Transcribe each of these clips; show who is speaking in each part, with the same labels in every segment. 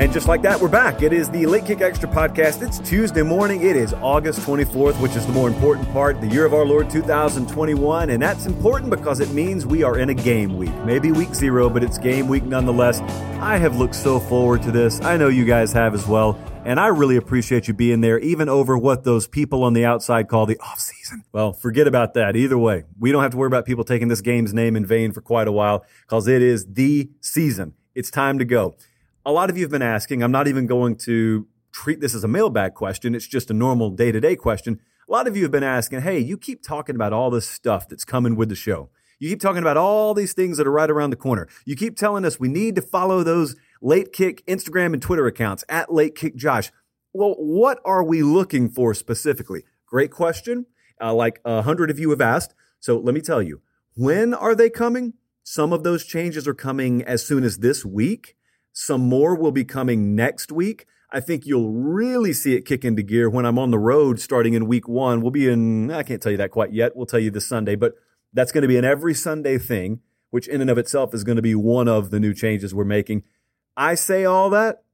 Speaker 1: And just like that, we're back. It is the Late Kick Extra podcast. It's Tuesday morning. It is August 24th, which is the more important part, the year of our Lord 2021. And that's important because it means we are in a game week. Maybe week zero, but it's game week nonetheless. I have looked so forward to this. I know you guys have as well. And I really appreciate you being there, even over what those people on the outside call the off season. Well, forget about that. Either way, we don't have to worry about people taking this game's name in vain for quite a while because it is the season. It's time to go a lot of you have been asking. I'm not even going to treat this as a mailbag question. It's just a normal day to day question. A lot of you have been asking, hey, you keep talking about all this stuff that's coming with the show. You keep talking about all these things that are right around the corner. You keep telling us we need to follow those late kick Instagram and Twitter accounts at late kick Josh. Well, what are we looking for specifically? Great question. Uh, like a hundred of you have asked. So let me tell you, when are they coming? Some of those changes are coming as soon as this week. Some more will be coming next week. I think you'll really see it kick into gear when I'm on the road starting in week one. We'll be in, I can't tell you that quite yet. We'll tell you this Sunday, but that's going to be an every Sunday thing, which in and of itself is going to be one of the new changes we're making. I say all that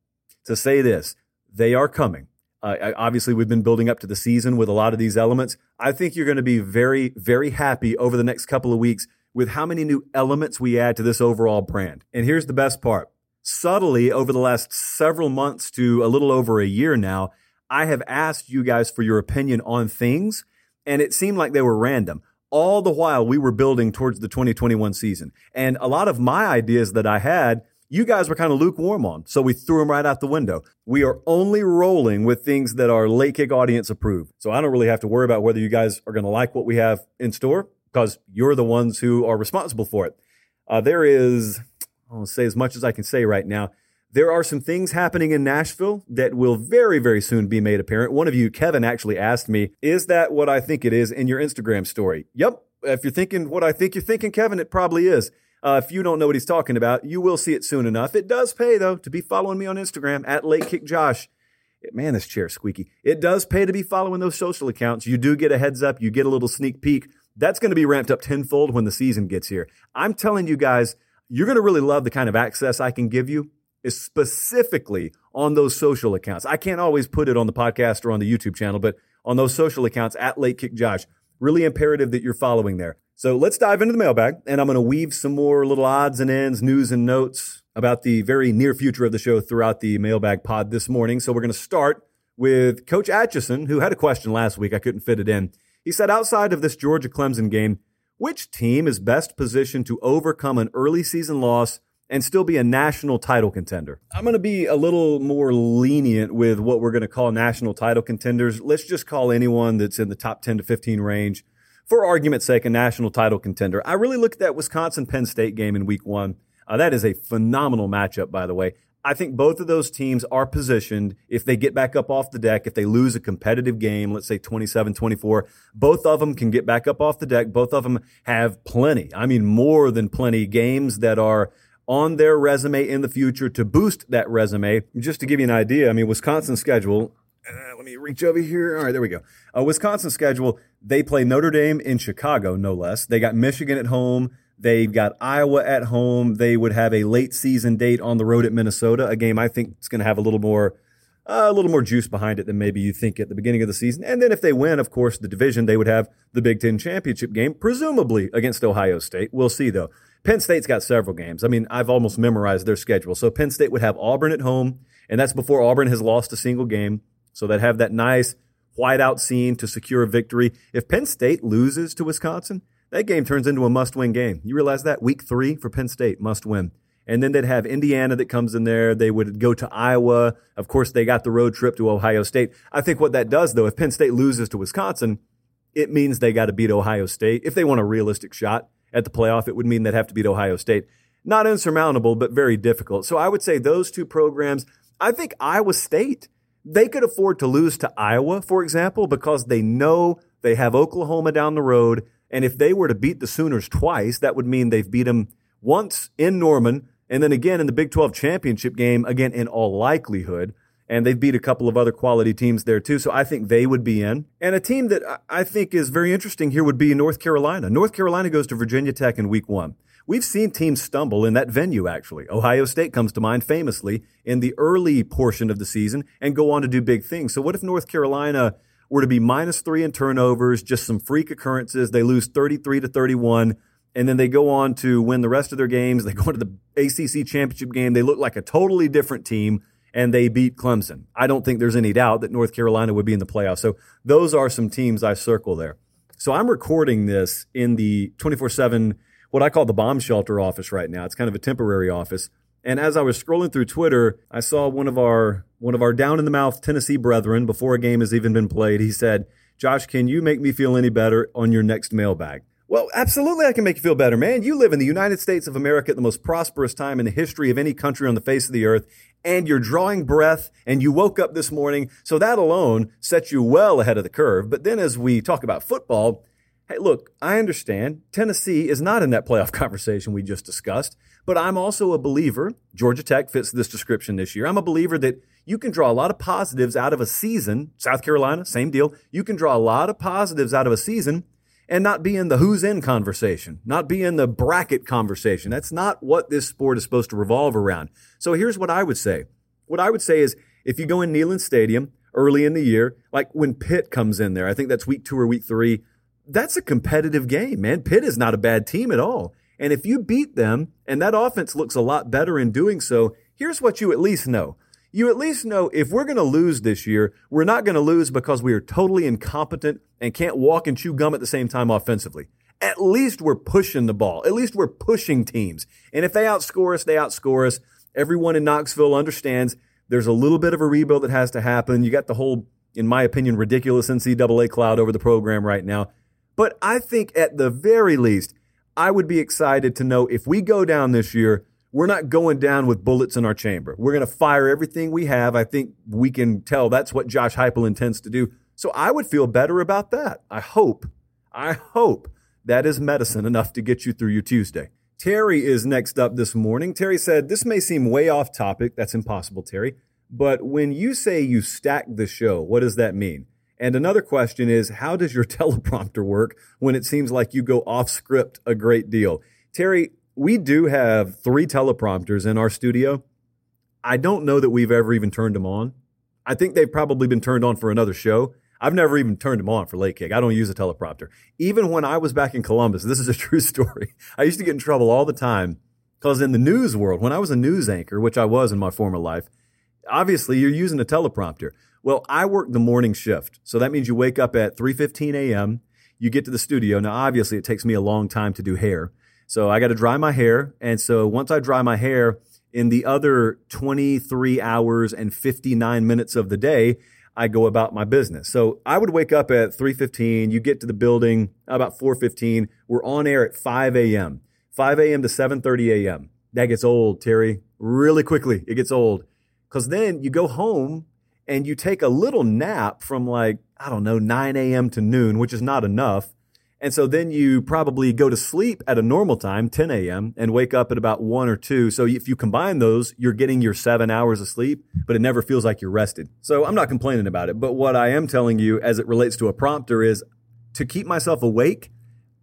Speaker 1: to say this they are coming. Uh, obviously, we've been building up to the season with a lot of these elements. I think you're going to be very, very happy over the next couple of weeks with how many new elements we add to this overall brand. And here's the best part subtly over the last several months to a little over a year now, I have asked you guys for your opinion on things, and it seemed like they were random. All the while we were building towards the 2021 season. And a lot of my ideas that I had, you guys were kind of lukewarm on. So we threw them right out the window. We are only rolling with things that our late kick audience approve. So I don't really have to worry about whether you guys are going to like what we have in store because you're the ones who are responsible for it. Uh, there is, I'll say as much as I can say right now. There are some things happening in Nashville that will very, very soon be made apparent. One of you, Kevin, actually asked me, Is that what I think it is in your Instagram story? Yep. If you're thinking what I think you're thinking, Kevin, it probably is. Uh, if you don't know what he's talking about, you will see it soon enough. It does pay, though, to be following me on Instagram at Late Kick Josh. Man, this chair squeaky. It does pay to be following those social accounts. You do get a heads up, you get a little sneak peek. That's going to be ramped up tenfold when the season gets here. I'm telling you guys, you're going to really love the kind of access I can give you is specifically on those social accounts. I can't always put it on the podcast or on the YouTube channel, but on those social accounts at Late Kick Josh, really imperative that you're following there. So let's dive into the mailbag and I'm going to weave some more little odds and ends, news and notes about the very near future of the show throughout the mailbag pod this morning. So we're going to start with Coach Atchison, who had a question last week. I couldn't fit it in. He said, outside of this Georgia Clemson game, which team is best positioned to overcome an early season loss and still be a national title contender? I'm going to be a little more lenient with what we're going to call national title contenders. Let's just call anyone that's in the top 10 to 15 range, for argument's sake, a national title contender. I really looked at that Wisconsin Penn State game in week one. Uh, that is a phenomenal matchup, by the way. I think both of those teams are positioned if they get back up off the deck, if they lose a competitive game, let's say 27 24, both of them can get back up off the deck. Both of them have plenty, I mean, more than plenty games that are on their resume in the future to boost that resume. Just to give you an idea, I mean, Wisconsin's schedule, uh, let me reach over here. All right, there we go. Uh, Wisconsin schedule, they play Notre Dame in Chicago, no less. They got Michigan at home. They've got Iowa at home. They would have a late season date on the road at Minnesota, a game I think is going to have a little more uh, a little more juice behind it than maybe you think at the beginning of the season. And then if they win, of course, the division, they would have the Big Ten championship game, presumably against Ohio State. We'll see though. Penn State's got several games. I mean, I've almost memorized their schedule. So Penn State would have Auburn at home, and that's before Auburn has lost a single game. So they'd have that nice whiteout scene to secure a victory. If Penn State loses to Wisconsin, that game turns into a must win game. You realize that? Week three for Penn State, must win. And then they'd have Indiana that comes in there. They would go to Iowa. Of course, they got the road trip to Ohio State. I think what that does, though, if Penn State loses to Wisconsin, it means they got to beat Ohio State. If they want a realistic shot at the playoff, it would mean they'd have to beat Ohio State. Not insurmountable, but very difficult. So I would say those two programs. I think Iowa State, they could afford to lose to Iowa, for example, because they know they have Oklahoma down the road. And if they were to beat the Sooners twice, that would mean they've beat them once in Norman and then again in the Big 12 championship game, again in all likelihood. And they've beat a couple of other quality teams there too. So I think they would be in. And a team that I think is very interesting here would be North Carolina. North Carolina goes to Virginia Tech in week one. We've seen teams stumble in that venue, actually. Ohio State comes to mind famously in the early portion of the season and go on to do big things. So what if North Carolina were to be minus three in turnovers, just some freak occurrences? They lose 33 to 31 and then they go on to win the rest of their games. They go into the ACC championship game. They look like a totally different team and they beat Clemson. I don't think there's any doubt that North Carolina would be in the playoffs. So those are some teams I circle there. So I'm recording this in the 24 7, what I call the bomb shelter office right now. It's kind of a temporary office. And as I was scrolling through Twitter, I saw one of our one of our down in the mouth Tennessee brethren before a game has even been played. He said, "Josh, can you make me feel any better on your next mailbag?" Well, absolutely, I can make you feel better, man. You live in the United States of America at the most prosperous time in the history of any country on the face of the earth, and you're drawing breath, and you woke up this morning. So that alone sets you well ahead of the curve. But then as we talk about football, hey, look, I understand Tennessee is not in that playoff conversation we just discussed, but I'm also a believer, Georgia Tech fits this description this year. I'm a believer that you can draw a lot of positives out of a season. South Carolina, same deal. You can draw a lot of positives out of a season and not be in the who's in conversation, not be in the bracket conversation. That's not what this sport is supposed to revolve around. So here's what I would say. What I would say is if you go in Neyland Stadium early in the year, like when Pitt comes in there, I think that's week two or week three, that's a competitive game, man. Pitt is not a bad team at all. And if you beat them and that offense looks a lot better in doing so, here's what you at least know you at least know if we're going to lose this year, we're not going to lose because we are totally incompetent and can't walk and chew gum at the same time offensively. At least we're pushing the ball. At least we're pushing teams. And if they outscore us, they outscore us. Everyone in Knoxville understands there's a little bit of a rebuild that has to happen. You got the whole, in my opinion, ridiculous NCAA cloud over the program right now. But I think at the very least, I would be excited to know if we go down this year, we're not going down with bullets in our chamber. We're going to fire everything we have. I think we can tell that's what Josh Heupel intends to do. So I would feel better about that. I hope, I hope that is medicine enough to get you through your Tuesday. Terry is next up this morning. Terry said, This may seem way off topic. That's impossible, Terry. But when you say you stack the show, what does that mean? And another question is, how does your teleprompter work when it seems like you go off script a great deal? Terry, we do have three teleprompters in our studio. I don't know that we've ever even turned them on. I think they've probably been turned on for another show. I've never even turned them on for late kick. I don't use a teleprompter. Even when I was back in Columbus, this is a true story. I used to get in trouble all the time because in the news world, when I was a news anchor, which I was in my former life, obviously you're using a teleprompter. Well, I work the morning shift. So that means you wake up at 3:15 a.m. You get to the studio. Now, obviously, it takes me a long time to do hair. So I got to dry my hair. And so once I dry my hair, in the other 23 hours and 59 minutes of the day, I go about my business. So I would wake up at 3:15. You get to the building about 4:15. We're on air at 5 a.m. 5 a.m. to 7:30 a.m. That gets old, Terry. Really quickly, it gets old. Because then you go home and you take a little nap from like I don't know 9 a.m. to noon, which is not enough. And so then you probably go to sleep at a normal time, 10 a.m., and wake up at about 1 or 2. So if you combine those, you're getting your seven hours of sleep, but it never feels like you're rested. So I'm not complaining about it. But what I am telling you as it relates to a prompter is to keep myself awake,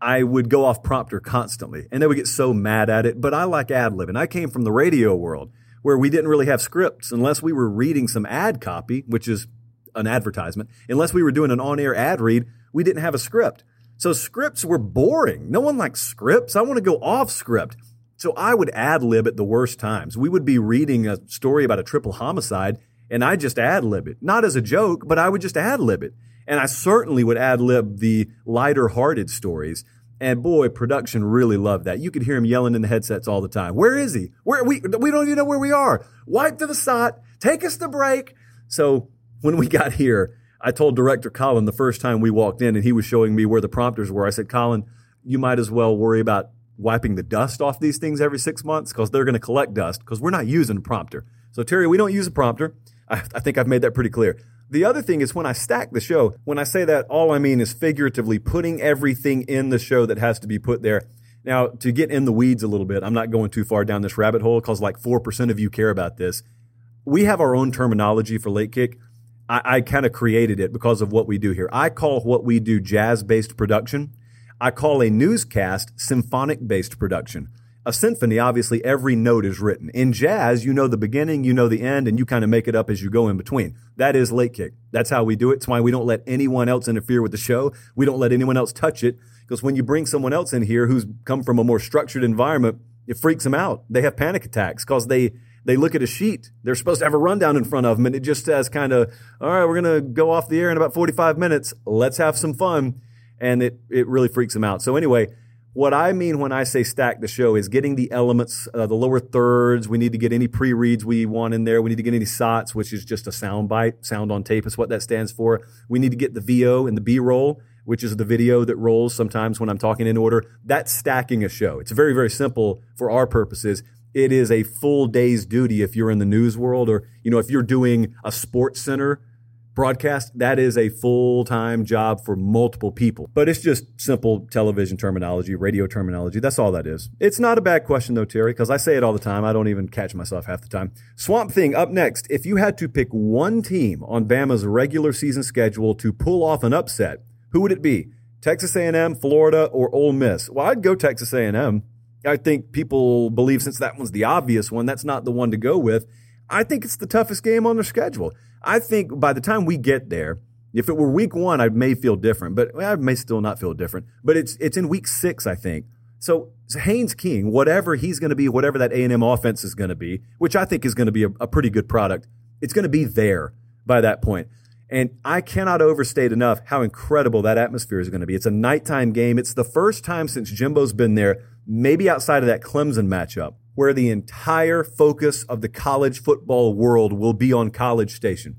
Speaker 1: I would go off prompter constantly. And they would get so mad at it. But I like ad libbing. I came from the radio world where we didn't really have scripts unless we were reading some ad copy, which is an advertisement. Unless we were doing an on air ad read, we didn't have a script. So scripts were boring. No one likes scripts. I want to go off script. So I would ad lib at the worst times. We would be reading a story about a triple homicide and I just ad lib it. Not as a joke, but I would just ad lib it. And I certainly would ad lib the lighter hearted stories. And boy, production really loved that. You could hear him yelling in the headsets all the time. Where is he? Where we we don't even know where we are. Wipe to the side. Take us to break. So when we got here, I told director Colin the first time we walked in and he was showing me where the prompters were. I said, Colin, you might as well worry about wiping the dust off these things every six months because they're going to collect dust because we're not using a prompter. So Terry, we don't use a prompter. I, I think I've made that pretty clear. The other thing is when I stack the show, when I say that, all I mean is figuratively putting everything in the show that has to be put there. Now, to get in the weeds a little bit, I'm not going too far down this rabbit hole because like 4% of you care about this. We have our own terminology for late kick. I, I kind of created it because of what we do here. I call what we do jazz based production. I call a newscast symphonic based production a symphony, obviously every note is written. In jazz, you know the beginning, you know the end, and you kind of make it up as you go in between. That is late kick. That's how we do it. It's why we don't let anyone else interfere with the show. We don't let anyone else touch it because when you bring someone else in here who's come from a more structured environment, it freaks them out. They have panic attacks because they they look at a sheet. They're supposed to have a rundown in front of them, and it just says kind of, all right, we're gonna go off the air in about 45 minutes. Let's have some fun, and it it really freaks them out. So anyway what I mean when I say stack the show is getting the elements, uh, the lower thirds. We need to get any pre reads we want in there. We need to get any SOTs, which is just a sound bite, sound on tape is what that stands for. We need to get the VO and the B roll, which is the video that rolls sometimes when I'm talking in order. That's stacking a show. It's very, very simple for our purposes. It is a full day's duty if you're in the news world or, you know, if you're doing a sports center broadcast, that is a full time job for multiple people. But it's just simple television terminology, radio terminology. That's all that is. It's not a bad question, though, Terry, because I say it all the time. I don't even catch myself half the time. Swamp Thing up next. If you had to pick one team on Bama's regular season schedule to pull off an upset, who would it be? Texas A&M, Florida, or Ole Miss? Well, I'd go Texas A&M. I think people believe since that one's the obvious one, that's not the one to go with. I think it's the toughest game on their schedule. I think by the time we get there, if it were week one, I may feel different, but I may still not feel different. But it's it's in week six, I think. So, so Haynes King, whatever he's going to be, whatever that A and M offense is going to be, which I think is going to be a, a pretty good product, it's going to be there by that point. And I cannot overstate enough how incredible that atmosphere is going to be. It's a nighttime game. It's the first time since Jimbo's been there, maybe outside of that Clemson matchup, where the entire focus of the college football world will be on College Station.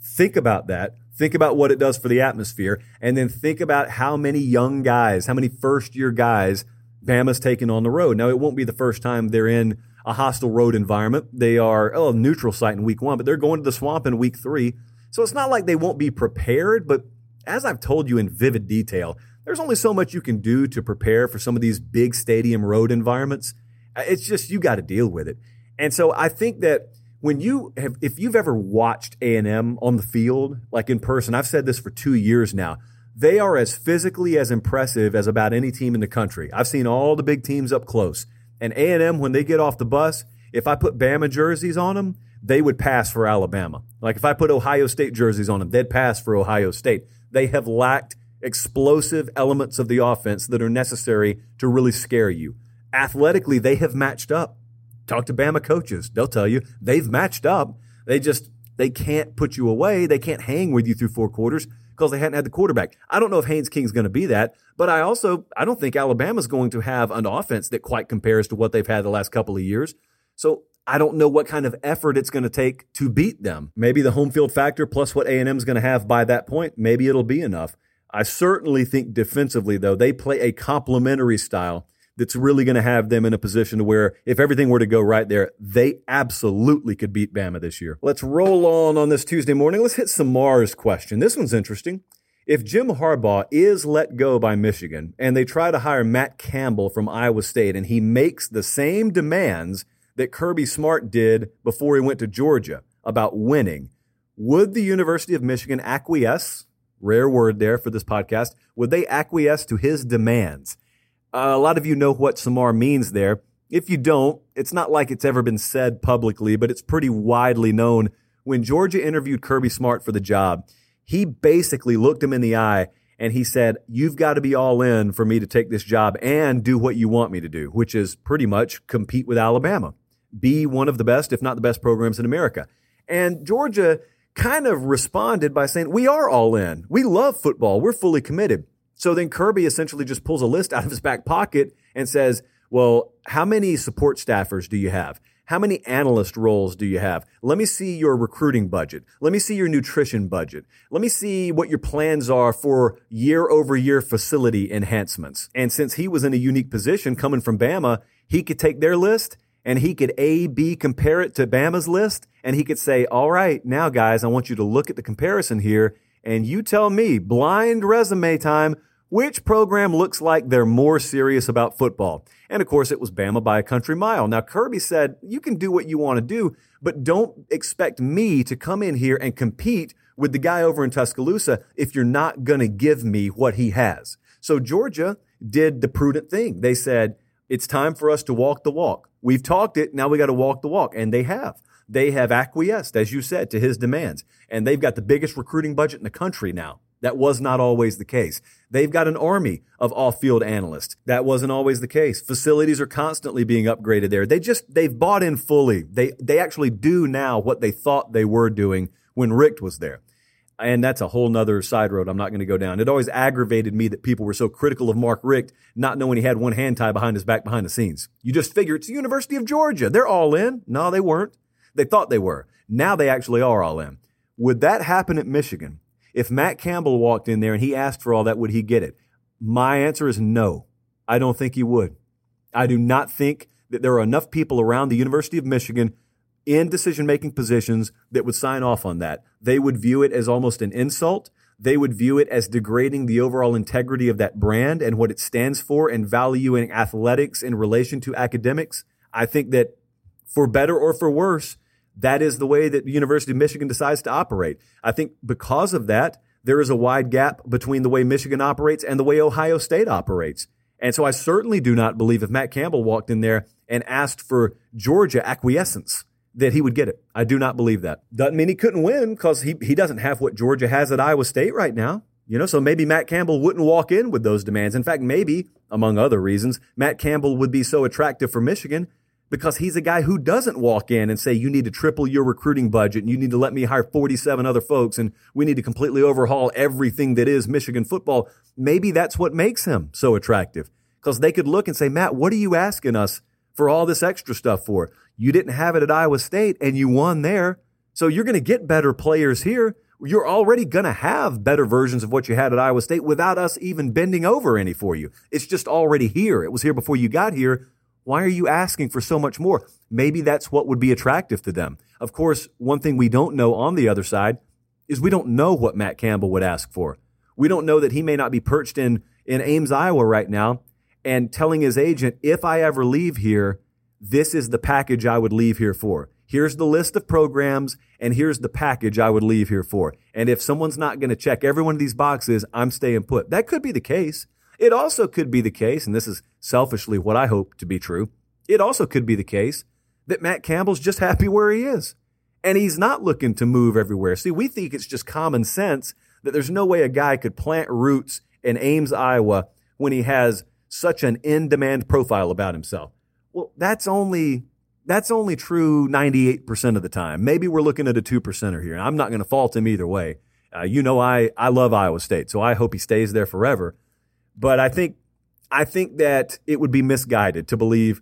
Speaker 1: Think about that. Think about what it does for the atmosphere. And then think about how many young guys, how many first year guys Bama's taking on the road. Now, it won't be the first time they're in a hostile road environment. They are oh, a neutral site in week one, but they're going to the swamp in week three. So it's not like they won't be prepared, but as I've told you in vivid detail, there's only so much you can do to prepare for some of these big stadium road environments. Uh, it's just you got to deal with it. And so I think that when you have, if you've ever watched A&M on the field, like in person, I've said this for two years now, they are as physically as impressive as about any team in the country. I've seen all the big teams up close. And A&M, when they get off the bus, if I put Bama jerseys on them, they would pass for Alabama. Like if I put Ohio State jerseys on them, they'd pass for Ohio State. They have lacked explosive elements of the offense that are necessary to really scare you athletically, they have matched up. Talk to Bama coaches. They'll tell you they've matched up. They just, they can't put you away. They can't hang with you through four quarters because they hadn't had the quarterback. I don't know if Haynes King's going to be that, but I also, I don't think Alabama's going to have an offense that quite compares to what they've had the last couple of years. So I don't know what kind of effort it's going to take to beat them. Maybe the home field factor plus what A&M is going to have by that point, maybe it'll be enough. I certainly think defensively, though, they play a complementary style that's really going to have them in a position to where if everything were to go right there, they absolutely could beat Bama this year. Let's roll on on this Tuesday morning. Let's hit Samar's question. This one's interesting. If Jim Harbaugh is let go by Michigan and they try to hire Matt Campbell from Iowa State and he makes the same demands that Kirby Smart did before he went to Georgia about winning, would the University of Michigan acquiesce? Rare word there for this podcast. Would they acquiesce to his demands? Uh, a lot of you know what Samar means there. If you don't, it's not like it's ever been said publicly, but it's pretty widely known. When Georgia interviewed Kirby Smart for the job, he basically looked him in the eye and he said, You've got to be all in for me to take this job and do what you want me to do, which is pretty much compete with Alabama, be one of the best, if not the best programs in America. And Georgia kind of responded by saying, We are all in. We love football. We're fully committed. So then Kirby essentially just pulls a list out of his back pocket and says, Well, how many support staffers do you have? How many analyst roles do you have? Let me see your recruiting budget. Let me see your nutrition budget. Let me see what your plans are for year over year facility enhancements. And since he was in a unique position coming from Bama, he could take their list and he could A, B compare it to Bama's list. And he could say, all right, now guys, I want you to look at the comparison here and you tell me blind resume time which program looks like they're more serious about football? And of course, it was Bama by a country mile. Now, Kirby said, you can do what you want to do, but don't expect me to come in here and compete with the guy over in Tuscaloosa if you're not going to give me what he has. So Georgia did the prudent thing. They said, it's time for us to walk the walk. We've talked it. Now we got to walk the walk. And they have. They have acquiesced, as you said, to his demands. And they've got the biggest recruiting budget in the country now. That was not always the case. They've got an army of off-field analysts. That wasn't always the case. Facilities are constantly being upgraded there. They just, they've bought in fully. They, they actually do now what they thought they were doing when Richt was there. And that's a whole nother side road I'm not going to go down. It always aggravated me that people were so critical of Mark Richt, not knowing he had one hand tied behind his back behind the scenes. You just figure it's the University of Georgia. They're all in. No, they weren't. They thought they were. Now they actually are all in. Would that happen at Michigan? If Matt Campbell walked in there and he asked for all that, would he get it? My answer is no. I don't think he would. I do not think that there are enough people around the University of Michigan in decision making positions that would sign off on that. They would view it as almost an insult. They would view it as degrading the overall integrity of that brand and what it stands for and valuing athletics in relation to academics. I think that for better or for worse, that is the way that the University of Michigan decides to operate. I think because of that, there is a wide gap between the way Michigan operates and the way Ohio State operates. And so I certainly do not believe if Matt Campbell walked in there and asked for Georgia acquiescence that he would get it. I do not believe that. Doesn't mean he couldn't win because he, he doesn't have what Georgia has at Iowa State right now. You know, so maybe Matt Campbell wouldn't walk in with those demands. In fact, maybe, among other reasons, Matt Campbell would be so attractive for Michigan because he's a guy who doesn't walk in and say, you need to triple your recruiting budget and you need to let me hire 47 other folks and we need to completely overhaul everything that is Michigan football. Maybe that's what makes him so attractive because they could look and say, Matt, what are you asking us for all this extra stuff for? You didn't have it at Iowa State and you won there. So you're going to get better players here. You're already going to have better versions of what you had at Iowa State without us even bending over any for you. It's just already here. It was here before you got here. Why are you asking for so much more? Maybe that's what would be attractive to them. Of course, one thing we don't know on the other side is we don't know what Matt Campbell would ask for. We don't know that he may not be perched in, in Ames, Iowa right now and telling his agent, if I ever leave here, this is the package I would leave here for. Here's the list of programs and here's the package I would leave here for. And if someone's not going to check every one of these boxes, I'm staying put. That could be the case. It also could be the case, and this is selfishly what I hope to be true. It also could be the case that Matt Campbell's just happy where he is. And he's not looking to move everywhere. See, we think it's just common sense that there's no way a guy could plant roots in Ames, Iowa when he has such an in-demand profile about himself. Well, that's only that's only true 98% of the time. Maybe we're looking at a 2%er here. and I'm not going to fault him either way. Uh, you know, I, I love Iowa State, so I hope he stays there forever. But I think I think that it would be misguided to believe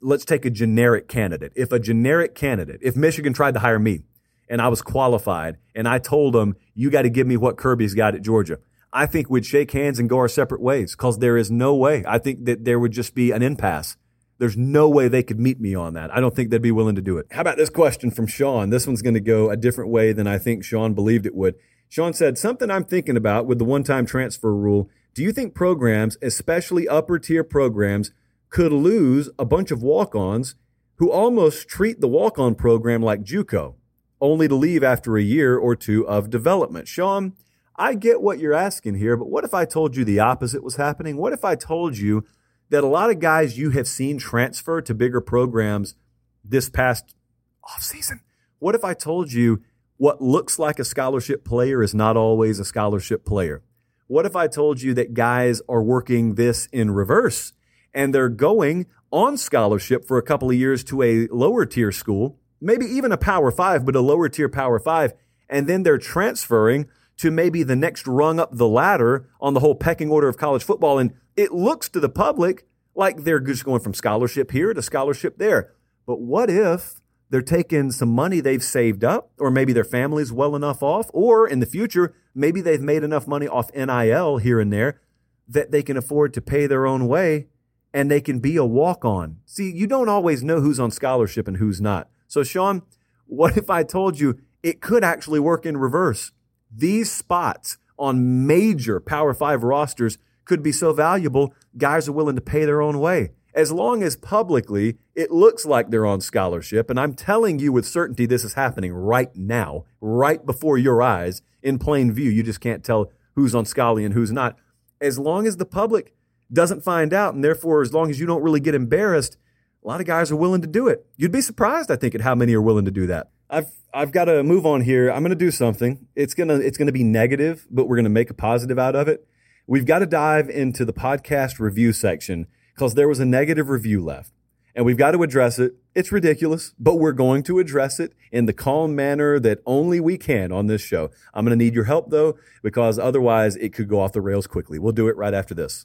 Speaker 1: let's take a generic candidate. If a generic candidate, if Michigan tried to hire me and I was qualified and I told them, you got to give me what Kirby's got at Georgia, I think we'd shake hands and go our separate ways because there is no way. I think that there would just be an impasse. There's no way they could meet me on that. I don't think they'd be willing to do it. How about this question from Sean? This one's going to go a different way than I think Sean believed it would. Sean said, something I'm thinking about with the one time transfer rule do you think programs, especially upper tier programs, could lose a bunch of walk ons who almost treat the walk on program like Juco, only to leave after a year or two of development? Sean, I get what you're asking here, but what if I told you the opposite was happening? What if I told you that a lot of guys you have seen transfer to bigger programs this past offseason? What if I told you what looks like a scholarship player is not always a scholarship player? What if I told you that guys are working this in reverse and they're going on scholarship for a couple of years to a lower tier school, maybe even a power five, but a lower tier power five, and then they're transferring to maybe the next rung up the ladder on the whole pecking order of college football. And it looks to the public like they're just going from scholarship here to scholarship there. But what if they're taking some money they've saved up, or maybe their family's well enough off, or in the future, maybe they've made enough money off NIL here and there that they can afford to pay their own way and they can be a walk on. See, you don't always know who's on scholarship and who's not. So, Sean, what if I told you it could actually work in reverse? These spots on major Power Five rosters could be so valuable, guys are willing to pay their own way as long as publicly it looks like they're on scholarship. And I'm telling you with certainty this is happening right now, right before your eyes in plain view. You just can't tell who's on Scully and who's not. As long as the public doesn't find out, and therefore, as long as you don't really get embarrassed, a lot of guys are willing to do it. You'd be surprised, I think, at how many are willing to do that. I've I've got to move on here. I'm going to do something. It's gonna it's gonna be negative, but we're going to make a positive out of it. We've got to dive into the podcast review section because there was a negative review left. And we've got to address it. It's ridiculous, but we're going to address it in the calm manner that only we can on this show. I'm going to need your help though, because otherwise it could go off the rails quickly. We'll do it right after this.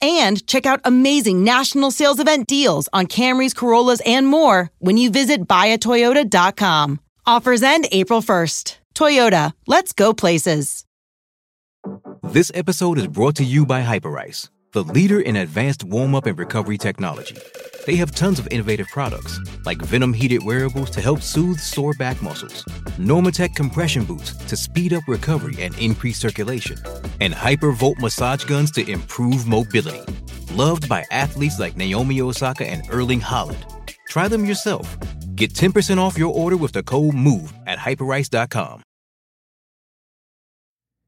Speaker 2: and check out amazing national sales event deals on Camrys, Corollas, and more when you visit buyatoyota.com. Offers end April 1st. Toyota, let's go places.
Speaker 3: This episode is brought to you by Hyperice, the leader in advanced warm up and recovery technology. They have tons of innovative products, like Venom heated wearables to help soothe sore back muscles, Normatec compression boots to speed up recovery and increase circulation, and Hypervolt massage guns to improve mobility. Loved by athletes like Naomi Osaka and Erling Haaland. Try them yourself. Get 10% off your order with the code MOVE at hyperice.com.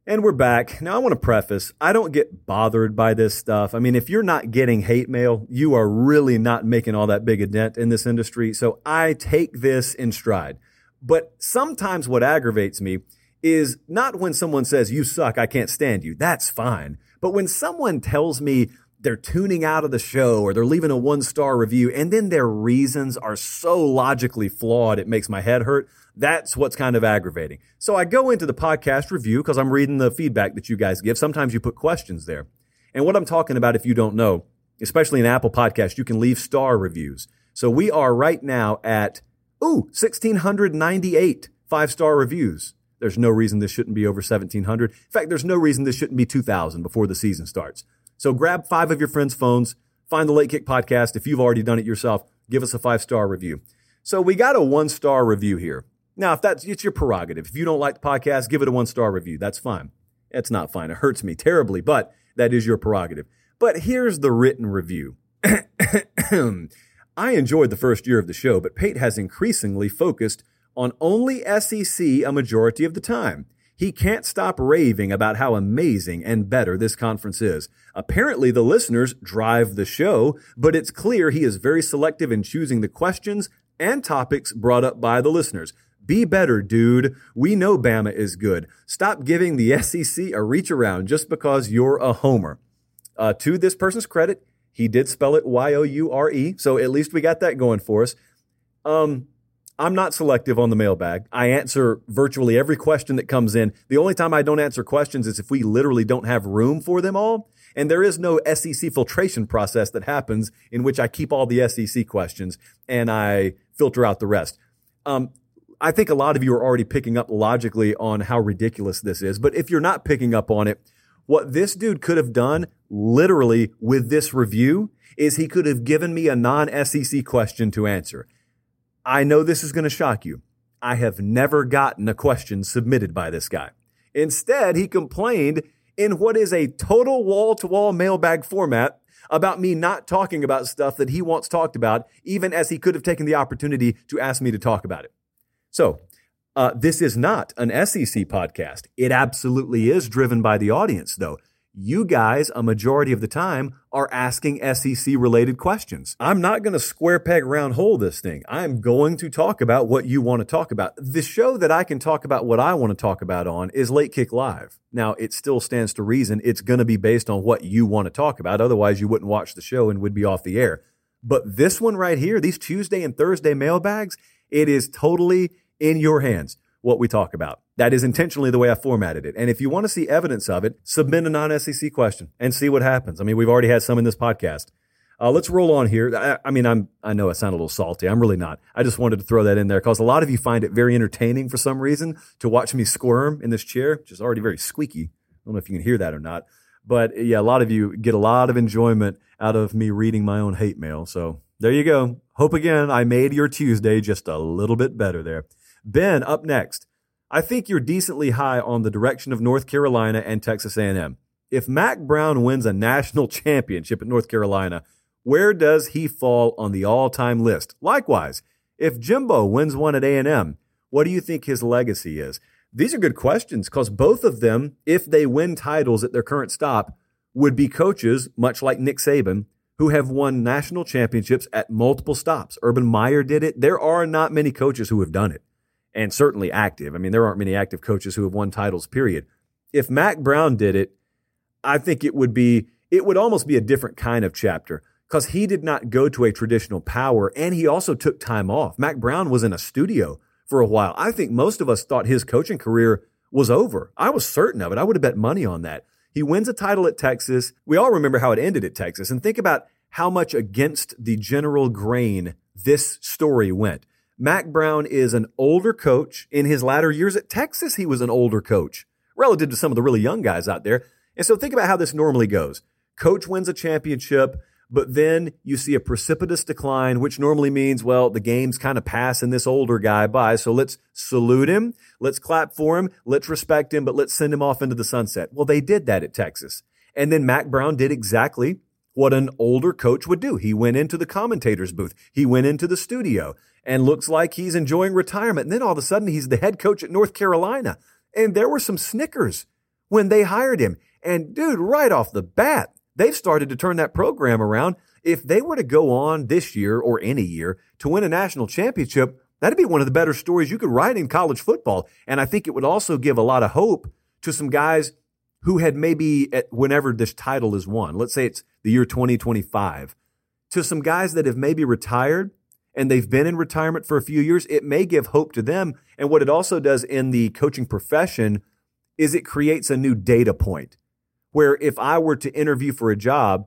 Speaker 1: And we're back. Now, I want to preface I don't get bothered by this stuff. I mean, if you're not getting hate mail, you are really not making all that big a dent in this industry. So I take this in stride. But sometimes what aggravates me is not when someone says, You suck, I can't stand you. That's fine. But when someone tells me they're tuning out of the show or they're leaving a one star review and then their reasons are so logically flawed, it makes my head hurt. That's what's kind of aggravating. So I go into the podcast review because I'm reading the feedback that you guys give. Sometimes you put questions there. And what I'm talking about, if you don't know, especially in Apple Podcast, you can leave star reviews. So we are right now at, ooh, 1,698 five star reviews. There's no reason this shouldn't be over 1,700. In fact, there's no reason this shouldn't be 2,000 before the season starts. So grab five of your friends' phones, find the Late Kick Podcast. If you've already done it yourself, give us a five star review. So we got a one star review here. Now, if that's it's your prerogative. If you don't like the podcast, give it a one star review. That's fine. It's not fine. It hurts me terribly, but that is your prerogative. But here's the written review. I enjoyed the first year of the show, but Pate has increasingly focused on only SEC a majority of the time. He can't stop raving about how amazing and better this conference is. Apparently, the listeners drive the show, but it's clear he is very selective in choosing the questions and topics brought up by the listeners. Be better, dude. We know Bama is good. Stop giving the SEC a reach around just because you're a homer. Uh, to this person's credit, he did spell it Y O U R E, so at least we got that going for us. Um, I'm not selective on the mailbag. I answer virtually every question that comes in. The only time I don't answer questions is if we literally don't have room for them all. And there is no SEC filtration process that happens in which I keep all the SEC questions and I filter out the rest. Um, I think a lot of you are already picking up logically on how ridiculous this is. But if you're not picking up on it, what this dude could have done literally with this review is he could have given me a non SEC question to answer. I know this is going to shock you. I have never gotten a question submitted by this guy. Instead, he complained in what is a total wall to wall mailbag format about me not talking about stuff that he wants talked about, even as he could have taken the opportunity to ask me to talk about it. So, uh, this is not an SEC podcast. It absolutely is driven by the audience, though you guys, a majority of the time, are asking SEC related questions. I'm not going to square peg round hole this thing. I'm going to talk about what you want to talk about. The show that I can talk about what I want to talk about on is Late Kick Live. Now, it still stands to reason it's going to be based on what you want to talk about. Otherwise, you wouldn't watch the show and would be off the air. But this one right here, these Tuesday and Thursday mailbags, it is totally in your hands what we talk about. That is intentionally the way I formatted it. And if you want to see evidence of it, submit a non SEC question and see what happens. I mean, we've already had some in this podcast. Uh, let's roll on here. I, I, mean, I'm, I know I sound a little salty. I'm really not. I just wanted to throw that in there because a lot of you find it very entertaining for some reason to watch me squirm in this chair, which is already very squeaky. I don't know if you can hear that or not. But yeah, a lot of you get a lot of enjoyment out of me reading my own hate mail. So there you go. Hope again I made your Tuesday just a little bit better there. Ben, up next. I think you're decently high on the direction of North Carolina and Texas A&M. If Mack Brown wins a national championship at North Carolina, where does he fall on the all-time list? Likewise, if Jimbo wins one at A&M, what do you think his legacy is? These are good questions because both of them, if they win titles at their current stop, would be coaches, much like Nick Saban, who have won national championships at multiple stops. Urban Meyer did it. There are not many coaches who have done it and certainly active. I mean, there aren't many active coaches who have won titles, period. If Mack Brown did it, I think it would be, it would almost be a different kind of chapter because he did not go to a traditional power and he also took time off. Mack Brown was in a studio for a while. I think most of us thought his coaching career was over. I was certain of it. I would have bet money on that. He wins a title at Texas. We all remember how it ended at Texas and think about how much against the general grain this story went. Mack Brown is an older coach. In his latter years at Texas, he was an older coach relative to some of the really young guys out there. And so think about how this normally goes. Coach wins a championship, but then you see a precipitous decline, which normally means, well, the game's kind of passing this older guy by. So let's salute him. Let's clap for him. Let's respect him, but let's send him off into the sunset. Well, they did that at Texas. And then Mack Brown did exactly what an older coach would do. He went into the commentator's booth. He went into the studio and looks like he's enjoying retirement. And then all of a sudden he's the head coach at North Carolina. And there were some snickers when they hired him. And dude, right off the bat, they've started to turn that program around. If they were to go on this year or any year to win a national championship, that'd be one of the better stories you could write in college football. And I think it would also give a lot of hope to some guys who had maybe at whenever this title is won, let's say it's the year 2025, to some guys that have maybe retired and they've been in retirement for a few years, it may give hope to them. And what it also does in the coaching profession is it creates a new data point where if I were to interview for a job,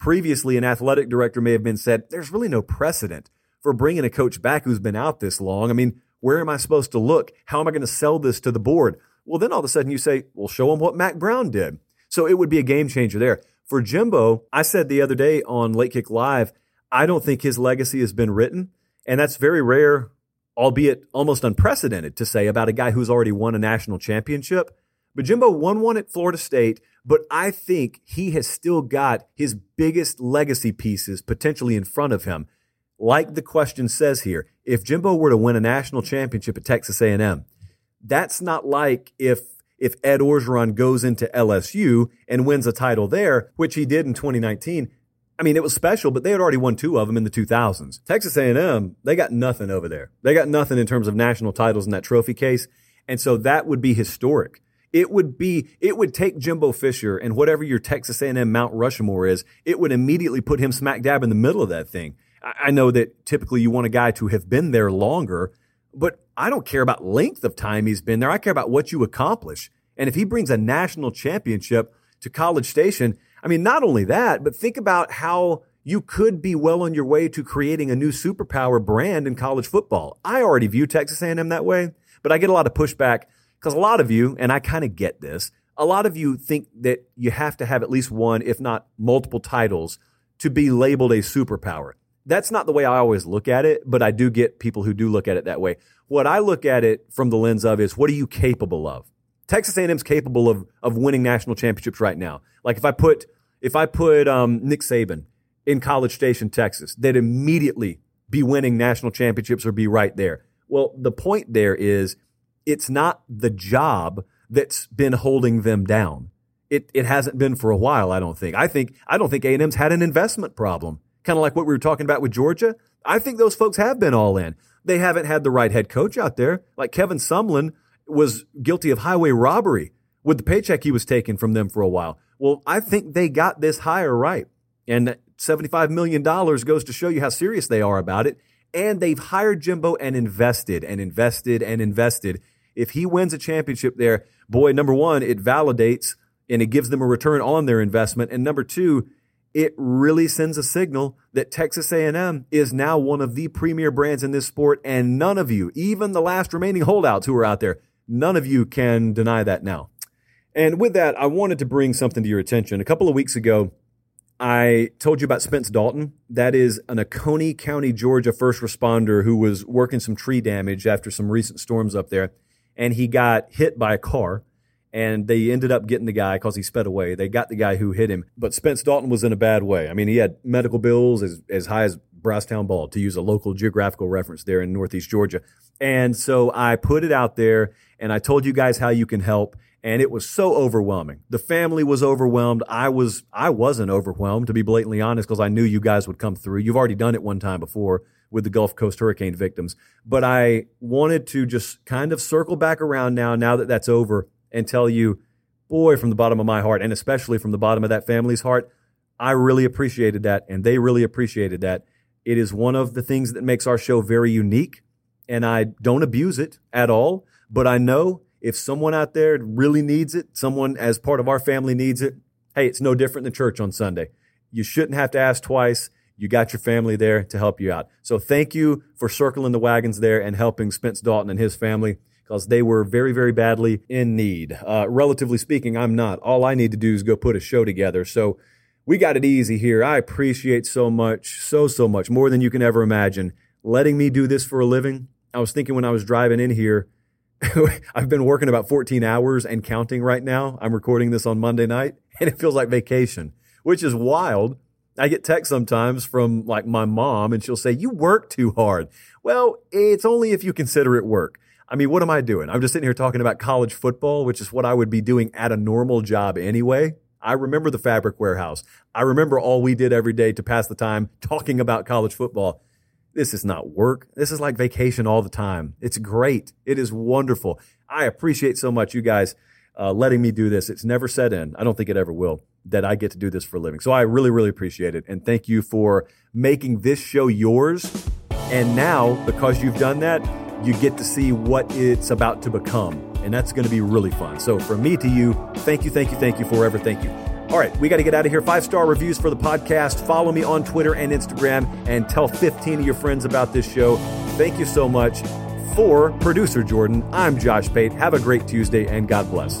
Speaker 1: previously an athletic director may have been said, there's really no precedent for bringing a coach back who's been out this long. I mean, where am I supposed to look? How am I going to sell this to the board? Well, then all of a sudden you say, well, show them what Mack Brown did. So it would be a game changer there. For Jimbo, I said the other day on Late Kick Live, I don't think his legacy has been written. And that's very rare, albeit almost unprecedented to say about a guy who's already won a national championship. But Jimbo won one at Florida State, but I think he has still got his biggest legacy pieces potentially in front of him. Like the question says here, if Jimbo were to win a national championship at Texas A&M, that's not like if if Ed Orgeron goes into LSU and wins a title there, which he did in 2019. I mean, it was special, but they had already won two of them in the 2000s. Texas A&M, they got nothing over there. They got nothing in terms of national titles in that trophy case. And so that would be historic. It would be, it would take Jimbo Fisher and whatever your Texas A&M Mount Rushmore is, it would immediately put him smack dab in the middle of that thing. I know that typically you want a guy to have been there longer, but I don't care about length of time he's been there. I care about what you accomplish. And if he brings a national championship to College Station, I mean, not only that, but think about how you could be well on your way to creating a new superpower brand in college football. I already view Texas A&M that way, but I get a lot of pushback because a lot of you, and I kind of get this, a lot of you think that you have to have at least one, if not multiple titles to be labeled a superpower. That's not the way I always look at it, but I do get people who do look at it that way. What I look at it from the lens of is what are you capable of? Texas A&M's capable of of winning national championships right now. Like if I put if I put um, Nick Saban in College Station, Texas, they'd immediately be winning national championships or be right there. Well, the point there is it's not the job that's been holding them down. It it hasn't been for a while, I don't think. I think I don't think A&M's had an investment problem. Kind of like what we were talking about with Georgia. I think those folks have been all in. They haven't had the right head coach out there. Like Kevin Sumlin was guilty of highway robbery with the paycheck he was taking from them for a while. Well, I think they got this hire right. And $75 million goes to show you how serious they are about it. And they've hired Jimbo and invested and invested and invested. If he wins a championship there, boy, number one, it validates and it gives them a return on their investment. And number two, it really sends a signal that Texas A&M is now one of the premier brands in this sport. And none of you, even the last remaining holdouts who are out there, none of you can deny that now. And with that, I wanted to bring something to your attention. A couple of weeks ago, I told you about Spence Dalton. That is an Oconee County, Georgia first responder who was working some tree damage after some recent storms up there. And he got hit by a car and they ended up getting the guy because he sped away. They got the guy who hit him, but Spence Dalton was in a bad way. I mean, he had medical bills as, as high as Brasstown Bald, to use a local geographical reference there in Northeast Georgia. And so I put it out there and I told you guys how you can help. And it was so overwhelming. The family was overwhelmed. I was, I wasn't overwhelmed to be blatantly honest because I knew you guys would come through. You've already done it one time before with the Gulf Coast hurricane victims. But I wanted to just kind of circle back around now, now that that's over and tell you, boy, from the bottom of my heart, and especially from the bottom of that family's heart, I really appreciated that, and they really appreciated that. It is one of the things that makes our show very unique, and I don't abuse it at all. But I know if someone out there really needs it, someone as part of our family needs it, hey, it's no different than church on Sunday. You shouldn't have to ask twice. You got your family there to help you out. So thank you for circling the wagons there and helping Spence Dalton and his family because they were very, very badly in need. Uh, relatively speaking, I'm not. All I need to do is go put a show together. So we got it easy here. I appreciate so much, so, so much, more than you can ever imagine, letting me do this for a living. I was thinking when I was driving in here, I've been working about 14 hours and counting right now. I'm recording this on Monday night, and it feels like vacation, which is wild. I get texts sometimes from like my mom, and she'll say, You work too hard. Well, it's only if you consider it work. I mean, what am I doing? I'm just sitting here talking about college football, which is what I would be doing at a normal job anyway. I remember the fabric warehouse. I remember all we did every day to pass the time talking about college football. This is not work. This is like vacation all the time. It's great. It is wonderful. I appreciate so much you guys uh, letting me do this. It's never set in. I don't think it ever will that I get to do this for a living. So I really, really appreciate it. And thank you for making this show yours. And now, because you've done that, you get to see what it's about to become. And that's going to be really fun. So, from me to you, thank you, thank you, thank you forever. Thank you. All right, we got to get out of here. Five star reviews for the podcast. Follow me on Twitter and Instagram and tell 15 of your friends about this show. Thank you so much. For producer Jordan, I'm Josh Pate. Have a great Tuesday and God bless.